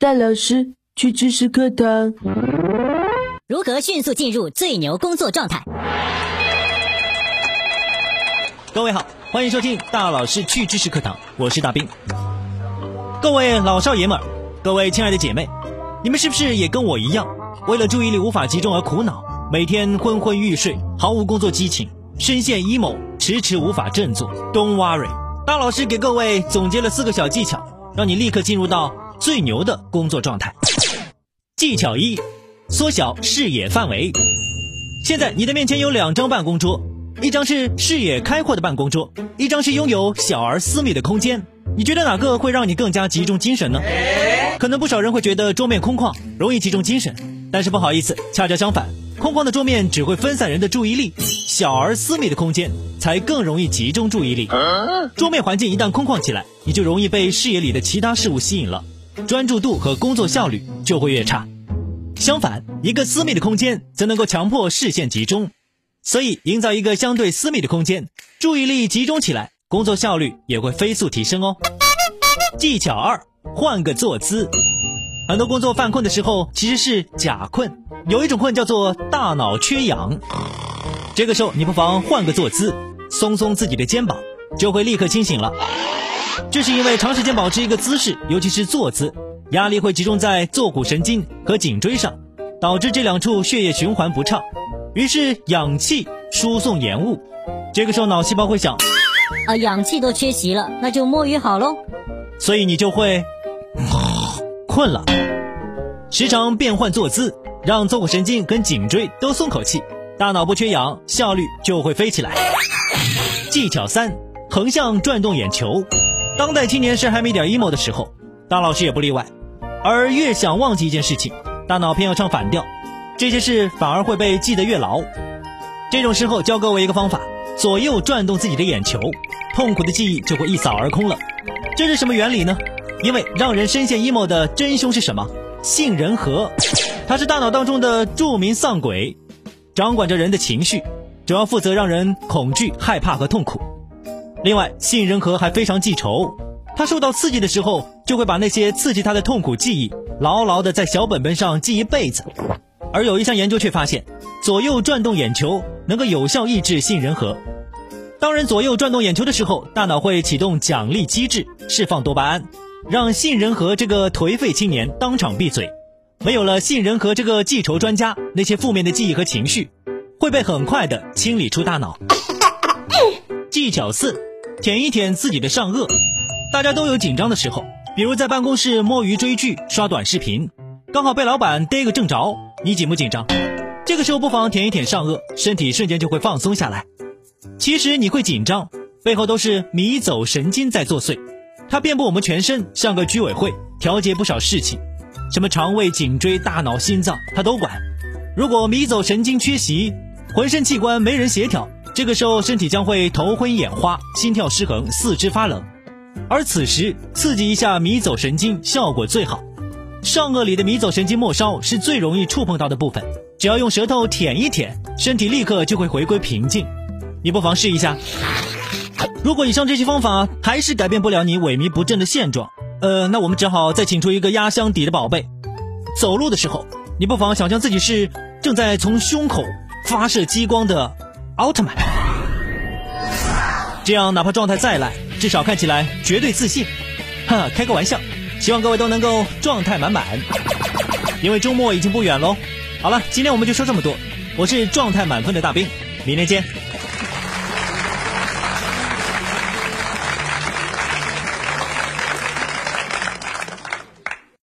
大老师去知识课堂。如何迅速进入最牛工作状态？各位好，欢迎收听大老师去知识课堂，我是大兵。各位老少爷们儿，各位亲爱的姐妹，你们是不是也跟我一样，为了注意力无法集中而苦恼，每天昏昏欲睡，毫无工作激情，深陷 emo，迟迟无法振作？Don't worry，大老师给各位总结了四个小技巧，让你立刻进入到最牛的工作状态。技巧一，缩小视野范围。现在你的面前有两张办公桌，一张是视野开阔的办公桌，一张是拥有小而私密的空间。你觉得哪个会让你更加集中精神呢？可能不少人会觉得桌面空旷容易集中精神，但是不好意思，恰恰相反，空旷的桌面只会分散人的注意力，小而私密的空间才更容易集中注意力。桌面环境一旦空旷起来，你就容易被视野里的其他事物吸引了。专注度和工作效率就会越差。相反，一个私密的空间则能够强迫视线集中，所以营造一个相对私密的空间，注意力集中起来，工作效率也会飞速提升哦。技巧二，换个坐姿。很多工作犯困的时候其实是假困，有一种困叫做大脑缺氧。这个时候你不妨换个坐姿，松松自己的肩膀，就会立刻清醒了。这是因为长时间保持一个姿势，尤其是坐姿，压力会集中在坐骨神经和颈椎上，导致这两处血液循环不畅，于是氧气输送延误。这个时候脑细胞会想，啊，氧气都缺席了，那就摸鱼好喽。所以你就会困了。时常变换坐姿，让坐骨神经跟颈椎都松口气，大脑不缺氧，效率就会飞起来。技巧三，横向转动眼球。当代青年是还没点 emo 的时候，大老师也不例外。而越想忘记一件事情，大脑偏要唱反调，这些事反而会被记得越牢。这种时候教各位一个方法：左右转动自己的眼球，痛苦的记忆就会一扫而空了。这是什么原理呢？因为让人深陷 emo 的真凶是什么？杏仁核，它是大脑当中的著名丧鬼，掌管着人的情绪，主要负责让人恐惧、害怕和痛苦。另外，杏仁核还非常记仇，它受到刺激的时候，就会把那些刺激它的痛苦记忆牢牢的在小本本上记一辈子。而有一项研究却发现，左右转动眼球能够有效抑制杏仁核。当人左右转动眼球的时候，大脑会启动奖励机制，释放多巴胺，让杏仁核这个颓废青年当场闭嘴。没有了杏仁核这个记仇专家，那些负面的记忆和情绪会被很快的清理出大脑。技巧四。舔一舔自己的上颚，大家都有紧张的时候，比如在办公室摸鱼、追剧、刷短视频，刚好被老板逮个正着，你紧不紧张？这个时候不妨舔一舔上颚，身体瞬间就会放松下来。其实你会紧张，背后都是迷走神经在作祟，它遍布我们全身，像个居委会，调节不少事情，什么肠胃、颈椎、大脑、心脏，它都管。如果迷走神经缺席，浑身器官没人协调。这个时候，身体将会头昏眼花、心跳失衡、四肢发冷，而此时刺激一下迷走神经效果最好。上颚里的迷走神经末梢是最容易触碰到的部分，只要用舌头舔一舔，身体立刻就会回归平静。你不妨试一下。如果以上这些方法还是改变不了你萎靡不振的现状，呃，那我们只好再请出一个压箱底的宝贝。走路的时候，你不妨想象自己是正在从胸口发射激光的。奥特曼，这样哪怕状态再烂，至少看起来绝对自信。哈，开个玩笑，希望各位都能够状态满满，因为周末已经不远喽。好了，今天我们就说这么多。我是状态满分的大兵，明天见。